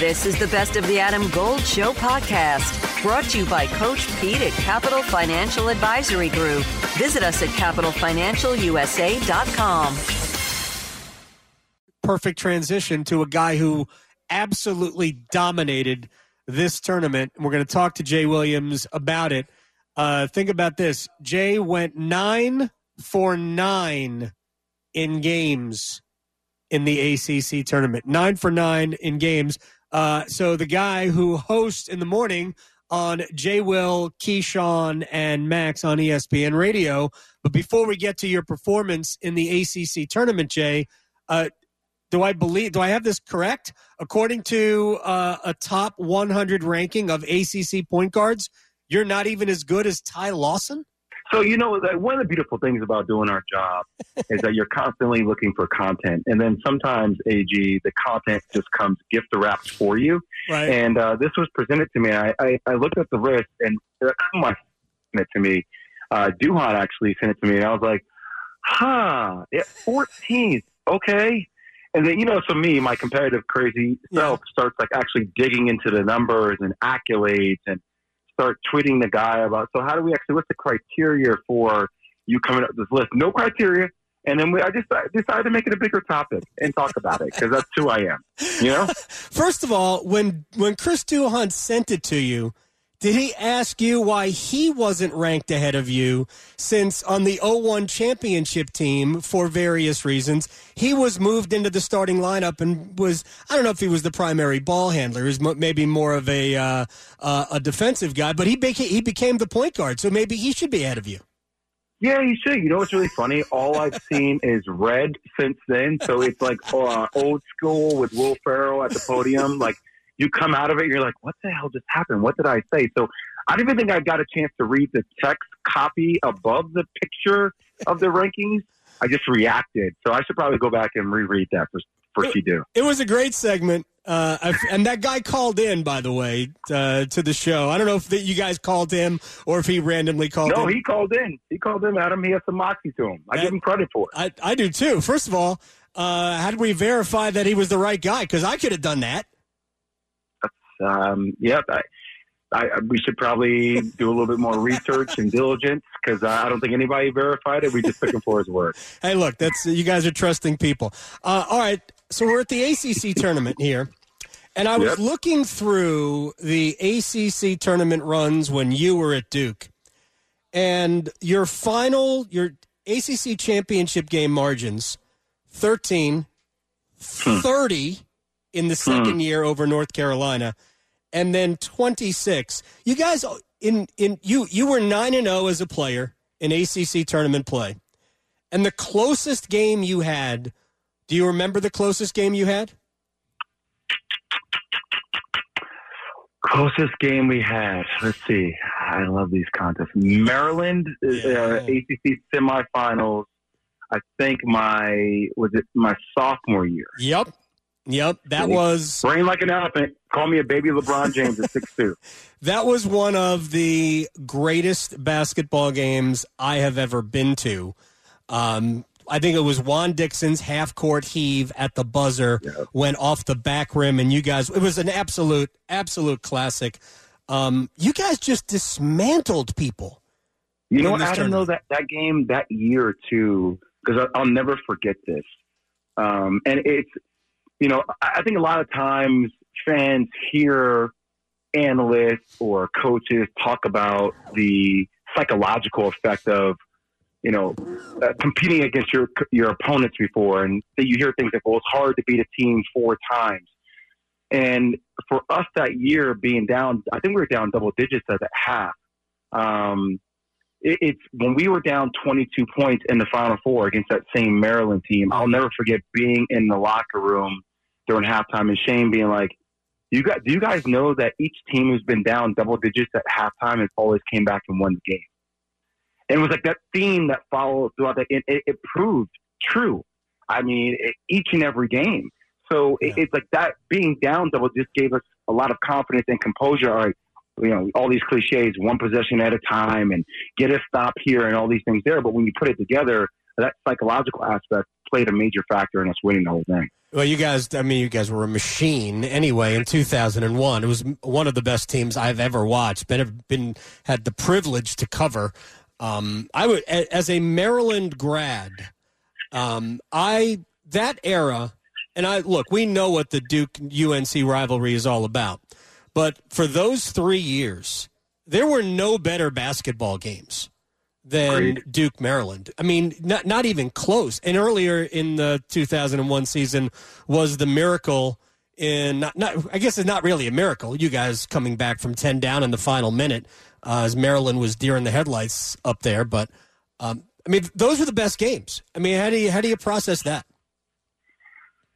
This is the Best of the Adam Gold Show podcast, brought to you by Coach Pete at Capital Financial Advisory Group. Visit us at capitalfinancialusa.com. Perfect transition to a guy who absolutely dominated this tournament. We're going to talk to Jay Williams about it. Uh, think about this Jay went nine for nine in games in the ACC tournament. Nine for nine in games. Uh, so the guy who hosts in the morning on Jay Will, Keyshawn, and Max on ESPN Radio. But before we get to your performance in the ACC tournament, Jay, uh, do I believe? Do I have this correct? According to uh, a top 100 ranking of ACC point guards, you're not even as good as Ty Lawson. So you know, one of the beautiful things about doing our job is that you're constantly looking for content, and then sometimes AG the content just comes gift wrapped for you. Right. And uh, this was presented to me. I, I, I looked at the list, and my sent it to me. Uh, Duhon actually sent it to me, and I was like, "Huh, yeah, 14th, okay." And then you know, so me, my competitive crazy self Yeah. starts like actually digging into the numbers and accolades and start tweeting the guy about so how do we actually what's the criteria for you coming up with this list? No criteria. And then we, i just I decided to make it a bigger topic and talk about it because that's who i am you know? First of all, when when Chris Duhon sent it to you, did he ask you why he wasn't ranked ahead of you? Since on the 01 championship team, for various reasons, he was moved into the starting lineup and was I don't know if he was the primary ball handler, he was maybe more of a uh, uh, a defensive guy, but he beca- he became the point guard, so maybe he should be ahead of you. yeah you should you know what's really funny all i've seen is red since then so it's like uh, old school with will ferrell at the podium like you come out of it you're like what the hell just happened what did i say so i don't even think i got a chance to read the text copy above the picture of the rankings i just reacted so i should probably go back and reread that for for do. It was a great segment. Uh, I- and that guy called in, by the way, uh, to the show. I don't know if that you guys called him or if he randomly called No, in. he called in. He called in, Adam. He has some moxie to him. I That- give him credit for it. I, I do too. First of all, uh, how did we verify that he was the right guy? Because I could have done that. Um, yep. I, I, we should probably do a little bit more research and diligence because I don't think anybody verified it. We just took him for his word. Hey, look, that's you guys are trusting people. Uh, all right, so we're at the ACC tournament here, and I was Yep. looking through the ACC tournament runs when you were at Duke, and your final, your ACC championship game margins 13, 30 in the second year over North Carolina, and then 26. You guys, in in you you were nine and zero as a player in ACC tournament play. And the closest game you had, do you remember the closest game you had? Closest game we had. Let's see. I love these contests. Maryland uh, ACC semifinals. I think my was it my sophomore year. Yep. Yep. That was Brain like an elephant. Call me a baby LeBron James at six two. that was one of the greatest basketball games I have ever been to. Um, I think it was Juan Dixon's half court heave at the buzzer went off the back rim, and you guys, it was an absolute, absolute classic. Um, you guys just dismantled people. You know what? I don't know that that game that year too, because I'll never forget this. Um, and it's you know I think a lot of times fans hear analysts or coaches talk about the psychological effect of you know uh, competing against your your opponents before, and that you hear things like, "Well, it's hard to beat a team four times." And for us that year being down, I think we were down double digits at half. Um, it, it's when we were down 22 points in the Final Four against that same Maryland team. I'll never forget being in the locker room during halftime and Shane being like, "You got? Do you guys know that each team who's been down double digits at halftime has always came back and won the game?" And it was like that theme that followed throughout the. It, it, proved true. I mean, it, each and every game. So it, it's like that being down double just gave us a lot of confidence and composure. All right, you know, all these cliches, one possession at a time, and get a stop here, and all these things there. But when you put it together, that psychological aspect played a major factor in us winning the whole thing. Well, you guys, I mean, you guys were a machine anyway in 2001. It was one of the best teams I've ever watched. Been, been had the privilege to cover. Um, I would, as a Maryland grad, um, I that era, and I look, we know what the Duke UNC rivalry is all about, but for those three years, there were no better basketball games than Agreed. Duke Maryland. I mean, not not even close. And earlier in the 2001 season was the miracle in not, not I guess it's not really a miracle. You guys coming back from 10 down in the final minute uh, as Maryland was deer in the headlights up there, but um, I mean, those were the best games. I mean, how do you how do you process that?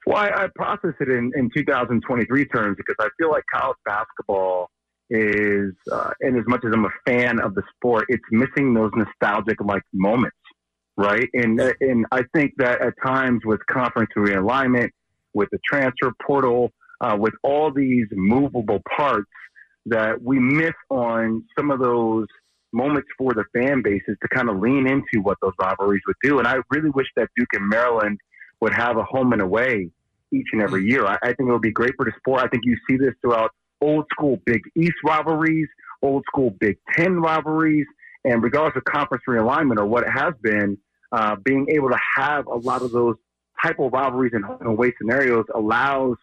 Well, I, I process it in, in 2023 terms because I feel like college basketball is, uh, and as much as I'm a fan of the sport, it's missing those nostalgic like moments, right? And and I think that at times with conference realignment, with the transfer portal, uh, with all these movable parts, that we miss on some of those moments for the fan bases to kind of lean into what those rivalries would do. And I really wish that Duke and Maryland would have a home and away each and every year. I, I think it would be great for the sport. I think you see this throughout old school Big East rivalries, old school Big Ten rivalries, and regardless of conference realignment or what it has been, uh, being able to have a lot of those type of rivalries and away scenarios allows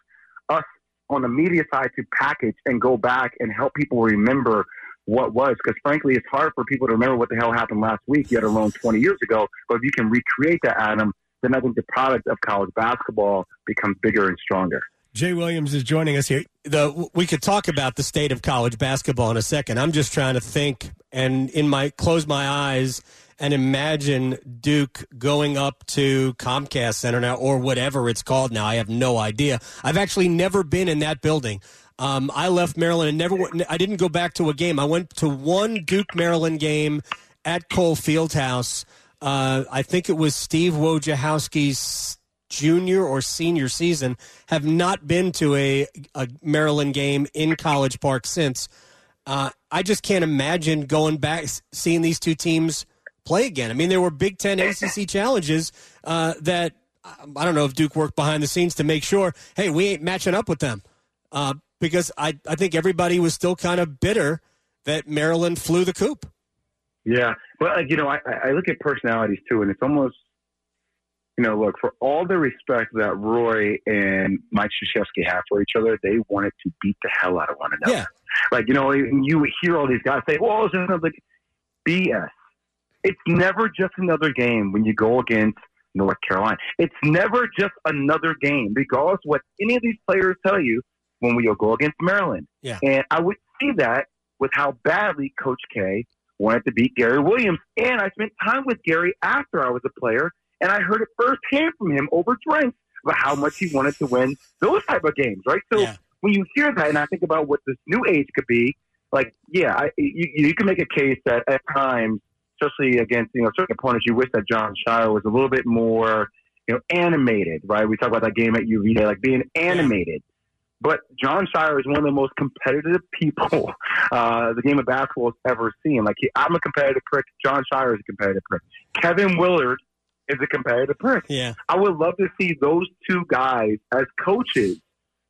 us on the media side to package and go back and help people remember what was. Because frankly, it's hard for people to remember what the hell happened last week, yet alone 20 years ago. But if you can recreate that, Adam, then I think the product of college basketball becomes bigger and stronger. Jay Williams is joining us here. The, we could talk about the state of college basketball in a second. I'm just trying to think and in my close my eyes and imagine Duke going up to Comcast Center now or whatever it's called now. I have no idea. I've actually never been in that building. Um, I left Maryland and never. I didn't go back to a game. I went to one Duke Maryland game at Cole Fieldhouse. Uh, I think it was Steve Wojciechowski's junior or senior season, have not been to a, a Maryland game in College Park since. Uh, I just can't imagine going back, seeing these two teams play again. I mean, there were Big Ten ACC challenges uh, that I don't know if Duke worked behind the scenes to make sure, hey, we ain't matching up with them. Uh, because I, I think everybody was still kind of bitter that Maryland flew the coop. Yeah. Well, you know, I, I look at personalities too, and it's almost you know, look, for all the respect that Roy and Mike Krzyzewski have for each other, they wanted to beat the hell out of one another. Yeah. Like, you know, you hear all these guys say, well, it's another BS. It's never just another game when you go against North Carolina. It's never just another game, regardless what any of these players tell you when we go against Maryland. Yeah. And I would see that with how badly Coach K wanted to beat Gary Williams. And I spent time with Gary after I was a player and I heard it firsthand from him over drinks about how much he wanted to win those type of games, right? So yeah. when you hear that, and I think about what this new age could be, like, yeah, I, you, you can make a case that at times, especially against you know certain opponents, you wish that Jon Scheyer was a little bit more you know animated, right? We talk about that game at UVA, like being animated. But Jon Scheyer is one of the most competitive people uh, the game of basketball has ever seen. Like he, I'm a competitive prick. Jon Scheyer is a competitive prick. Kevin Willard is a competitive person. Yeah. I would love to see those two guys as coaches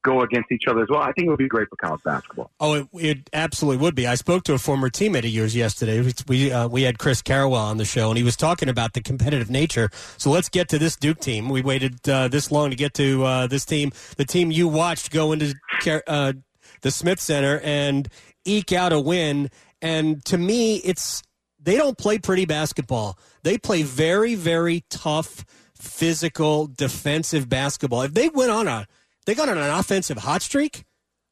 go against each other as well. I think it would be great for college basketball. Oh, it, it absolutely would be. I spoke to a former teammate of yours yesterday. We uh, we had Chris Carrawell on the show, and he was talking about the competitive nature. So let's get to this Duke team. We waited uh, this long to get to uh, this team, the team you watched go into uh, the Smith Center and eke out a win. And to me, it's they don't play pretty basketball. They play very, very tough, physical, defensive basketball. If they went on a they got on an offensive hot streak,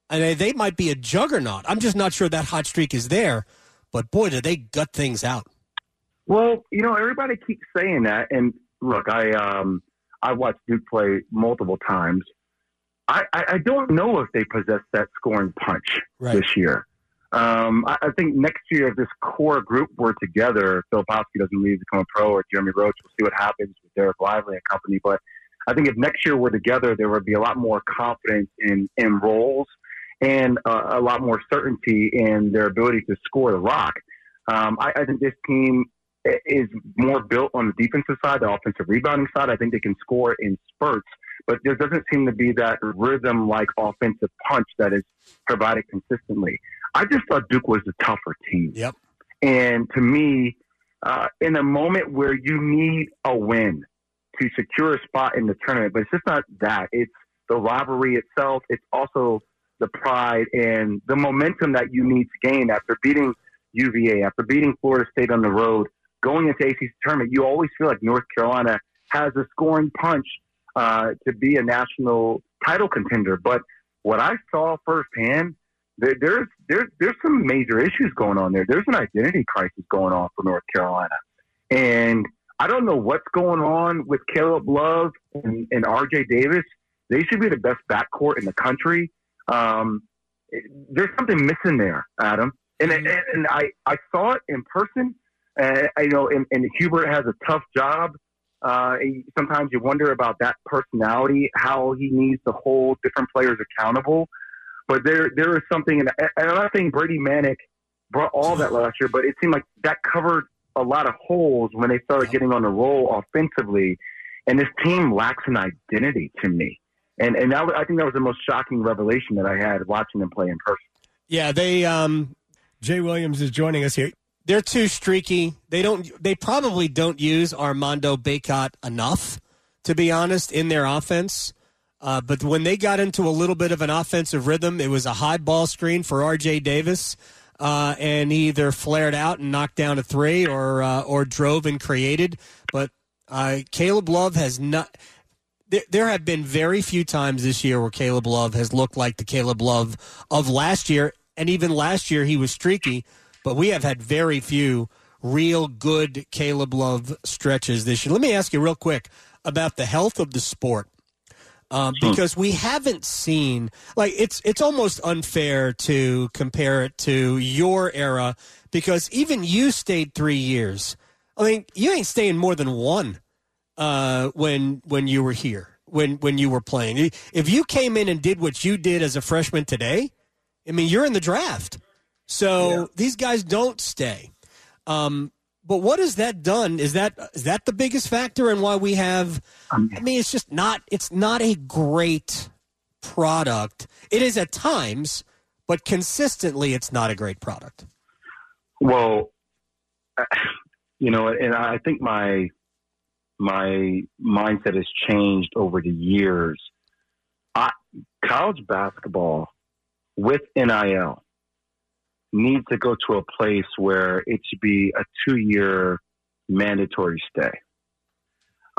and they might be a juggernaut. I'm just not sure that hot streak is there. But boy, did they gut things out. Well, you know, everybody keeps saying that, and look, I um, I watched Duke play multiple times. I, I, I don't know if they possess that scoring punch right. this year. Um, I, I, think next year, if this core group were together, Kyle Filipowski doesn't leave to become a pro, or Jeremy Roach, we'll see what happens with Dereck Lively and company. But I think if next year we're together, there would be a lot more confidence in, in roles and uh, a lot more certainty in their ability to score the rock. Um, I, I think this team is more built on the defensive side, the offensive rebounding side. I think they can score in spurts, but there doesn't seem to be that rhythm like offensive punch that is provided consistently. I just thought Duke was a tougher team. Yep. And to me, uh, in a moment where you need a win to secure a spot in the tournament, but it's just not that. It's the rivalry itself. It's also the pride and the momentum that you need to gain after beating UVA, after beating Florida State on the road, going into ACC tournament. You always feel like North Carolina has a scoring punch uh, to be a national title contender. But what I saw firsthand, there, there's there's there's some major issues going on there. There's an identity crisis going on for North Carolina, and I don't know what's going on with Caleb Love and, and R.J. Davis. They should be the best backcourt in the country. Um, there's something missing there, Adam. And, and, and I, I saw it in person. Uh, I know, and, and Hubert has a tough job. Uh, sometimes you wonder about that personality, how he needs to hold different players accountable. But there, there is something, and I'm not saying Brady Manek brought all that last year, but it seemed like that covered a lot of holes when they started getting on the roll offensively. And this team lacks an identity to me. And and that, I think that was the most shocking revelation that I had watching them play in person. Yeah, they um, Jay Williams is joining us here. They're too streaky. They don't. They probably don't use Armando Bacot enough, to be honest, in their offense. Uh, but when they got into a little bit of an offensive rhythm, it was a high ball screen for R.J. Davis, uh, and he either flared out and knocked down a three, or uh, or drove and created. But uh, Caleb Love has not there, there have been very few times this year where Caleb Love has looked like the Caleb Love of last year. And even last year, he was streaky, but we have had very few real good Caleb Love stretches this year. Let me ask you real quick about the health of the sport. Um, because we haven't seen like it's it's almost unfair to compare it to your era because even you stayed three years. I mean, you ain't staying more than one uh, when when you were here when when you were playing. If you came in and did what you did as a freshman today, I mean, you're in the draft. So yeah. these guys don't stay. Um, but what has that done? Is that is that the biggest factor in why we have? I mean, it's just not. It's not a great product. It is at times, but consistently, it's not a great product. Well, you know, and I think my my mindset has changed over the years. I, college basketball with NIL needs to go to a place where it should be a two year mandatory stay.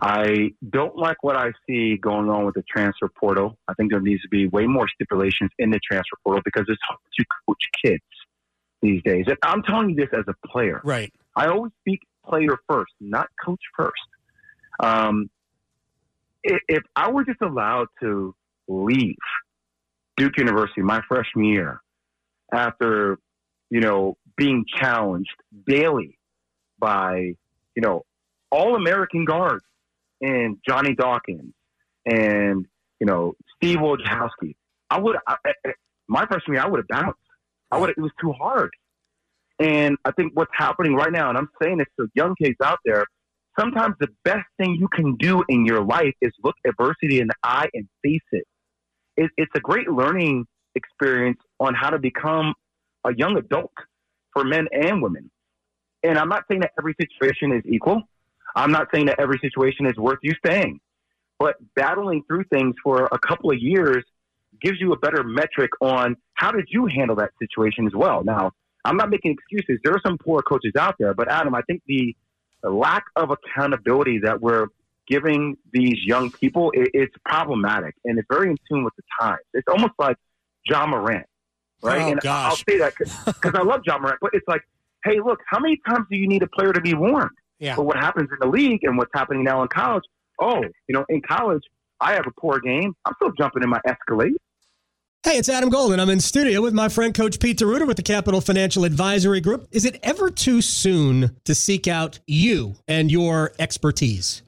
I don't like what I see going on with the transfer portal. I think there needs to be way more stipulations in the transfer portal because it's hard to coach kids these days. And I'm telling you this as a player. Right. I always speak player first, not coach first. Um, if I were just allowed to leave Duke University my freshman year after, you know, being challenged daily by, you know, all American guards and Johnny Dawkins and, you know, Steve Wojciechowski, I would, I, my freshman year, I would have bounced. I would, it was too hard. And I think what's happening right now, and I'm saying this to young kids out there, sometimes the best thing you can do in your life is look adversity in the eye and face it. it it's a great learning experience on how to become a young adult for men and women. And I'm not saying that every situation is equal. I'm not saying that every situation is worth you staying. But battling through things for a couple of years gives you a better metric on how did you handle that situation as well. Now, I'm not making excuses. There are some poor coaches out there, but Adam, I think the lack of accountability that we're giving these young people is it's problematic and it's very in tune with the times. It's almost like Ja Morant, right? Oh, and gosh. I'll say that because I love Ja Morant, but it's like, hey, look, how many times do you need a player to be warned? Yeah. But what happens in the league and what's happening now in college? Oh, you know, in college, I have a poor game. I'm still jumping in my Escalade. Hey, it's Adam Golden. I'm in studio with my friend Coach Pete D'Arruda with the Capital Financial Advisory Group. Is it ever too soon to seek out you and your expertise?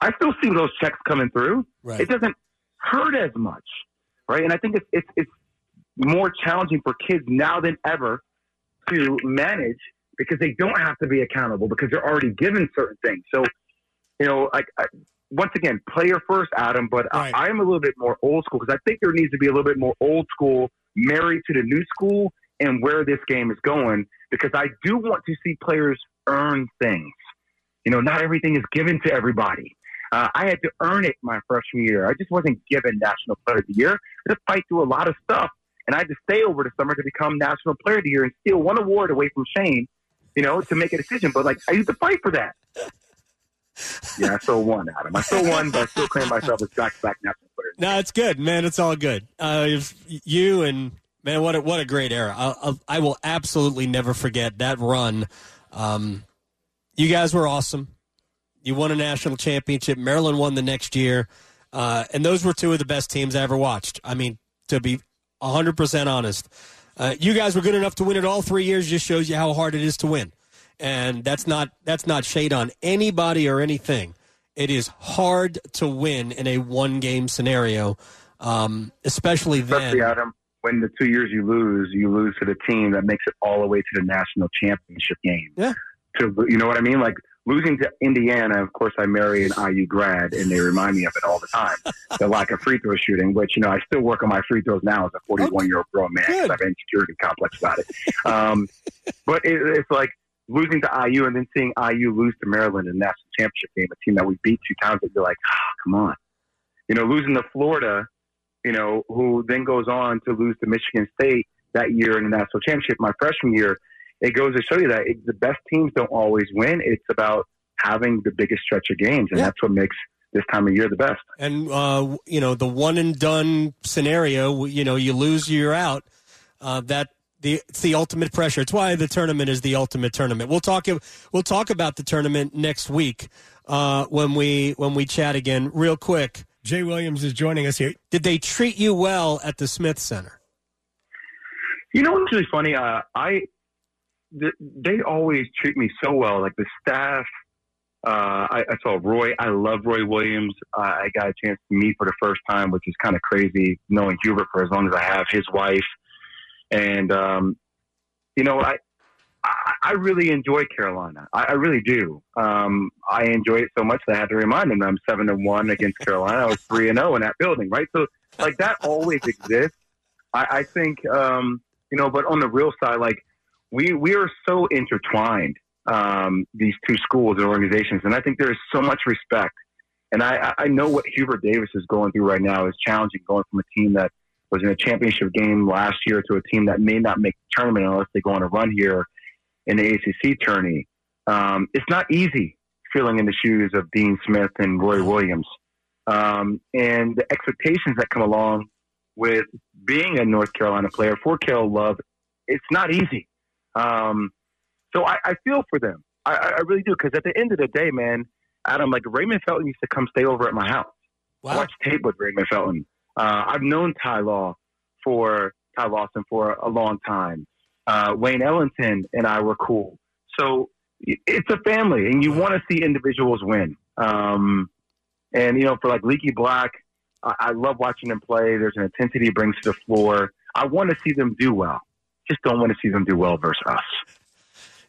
I still see those checks coming through. Right. It doesn't hurt as much, right? And I think it's it's it's more challenging for kids now than ever to manage because they don't have to be accountable because they're already given certain things. So, you know, like I, once again, player first, Adam. But Right. I am a little bit more old school because I think there needs to be a little bit more old school married to the new school and where this game is going because I do want to see players earn things. You know, not everything is given to everybody. Uh, I had to earn it my freshman year. I just wasn't given National Player of the Year. I had to fight through a lot of stuff, and I had to stay over the summer to become National Player of the Year and steal one award away from Shane. You know, to make a decision. But like, I used to fight for that. Yeah, I still won, Adam. I still won, but I still claim myself as back-to-back National Player. No, it's good, man. It's all good. Uh, if you and man, what a, what a great era. I'll, I will absolutely never forget that run. Um, you guys were awesome. You won a national championship. Maryland won the next year, uh, and those were two of the best teams I ever watched. I mean, to be hundred percent honest, uh, you guys were good enough to win it all three years. Just shows you how hard it is to win, and that's not that's not shade on anybody or anything. It is hard to win in a one game scenario, um, especially then. Especially, Adam, when the two years you lose, you lose to the team that makes it all the way to the national championship game. Yeah. To you know what I mean? Like losing to Indiana. Of course, I marry an IU grad, and they remind me of it all the time. the lack of free throw shooting, which you know I still work on my free throws now as a 41 year old grown man. 'cause Good. I have an insecurity complex about it. Um, but it, it's like losing to IU and then seeing IU lose to Maryland in the national championship game, a team that we beat two times. That you're like, ah, come on. You know, losing to Florida, you know, who then goes on to lose to Michigan State that year in the national championship. My freshman year, it goes to show you that it, the best teams don't always win. It's about having the biggest stretch of games, and Yeah. that's what makes this time of year the best. and uh, you know the one and done scenario. You know, you lose, you're out. Uh, that the it's the ultimate pressure. It's why the tournament is the ultimate tournament. We'll talk. We'll talk about the tournament next week uh, when we when we chat again. Real quick, Jay Williams is joining us here. Did they treat you well at the Smith Center? You know what's really funny? Uh, I they always treat me so well. Like the staff, uh, I, I saw Roy. I love Roy Williams. Uh, I got a chance to meet for the first time, which is kind of crazy. Knowing Hubert for as long as I have, his wife, and um, you know, I, I I really enjoy Carolina. I, I really do. Um, I enjoy it so much that I had to remind them I'm seven and one against Carolina. I was three and zero in that building, right? So like that always exists. I, I think um, you know, but on the real side, like we we are so intertwined. Um, these two schools and organizations, and I think there is so much respect. And I, I know what Hubert Davis is going through right now is challenging, going from a team that was in a championship game last year to a team that may not make the tournament unless they go on a run here in the ACC tourney. Um, it's not easy filling in the shoes of Dean Smith and Roy Williams. Um, and the expectations that come along with being a North Carolina player for Caleb Love, it's not easy. Um, so I, I feel for them. I, I I really do. Because at the end of the day, man, Adam, like Raymond Felton used to come stay over at my house. I watched tape with Raymond Felton. Uh, I've known Ty Law for Ty Lawson for a long time. Uh, Wayne Ellington and I were cool. So it's a family, and you want to see individuals win. Um, and you know, for like Leaky Black, I, I love watching him play. There's an intensity he brings to the floor. I want to see them do well. Just don't want to see them do well versus us.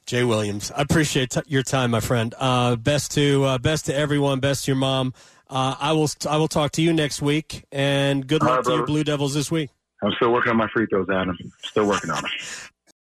Jay Williams, I appreciate t- your time, my friend. Uh, best to uh, best to everyone. Best to your mom. Uh, I will I will talk to you next week, and good luck right, to your. Blue Devils this week. I'm still working on my free throws, Adam. Still working on them.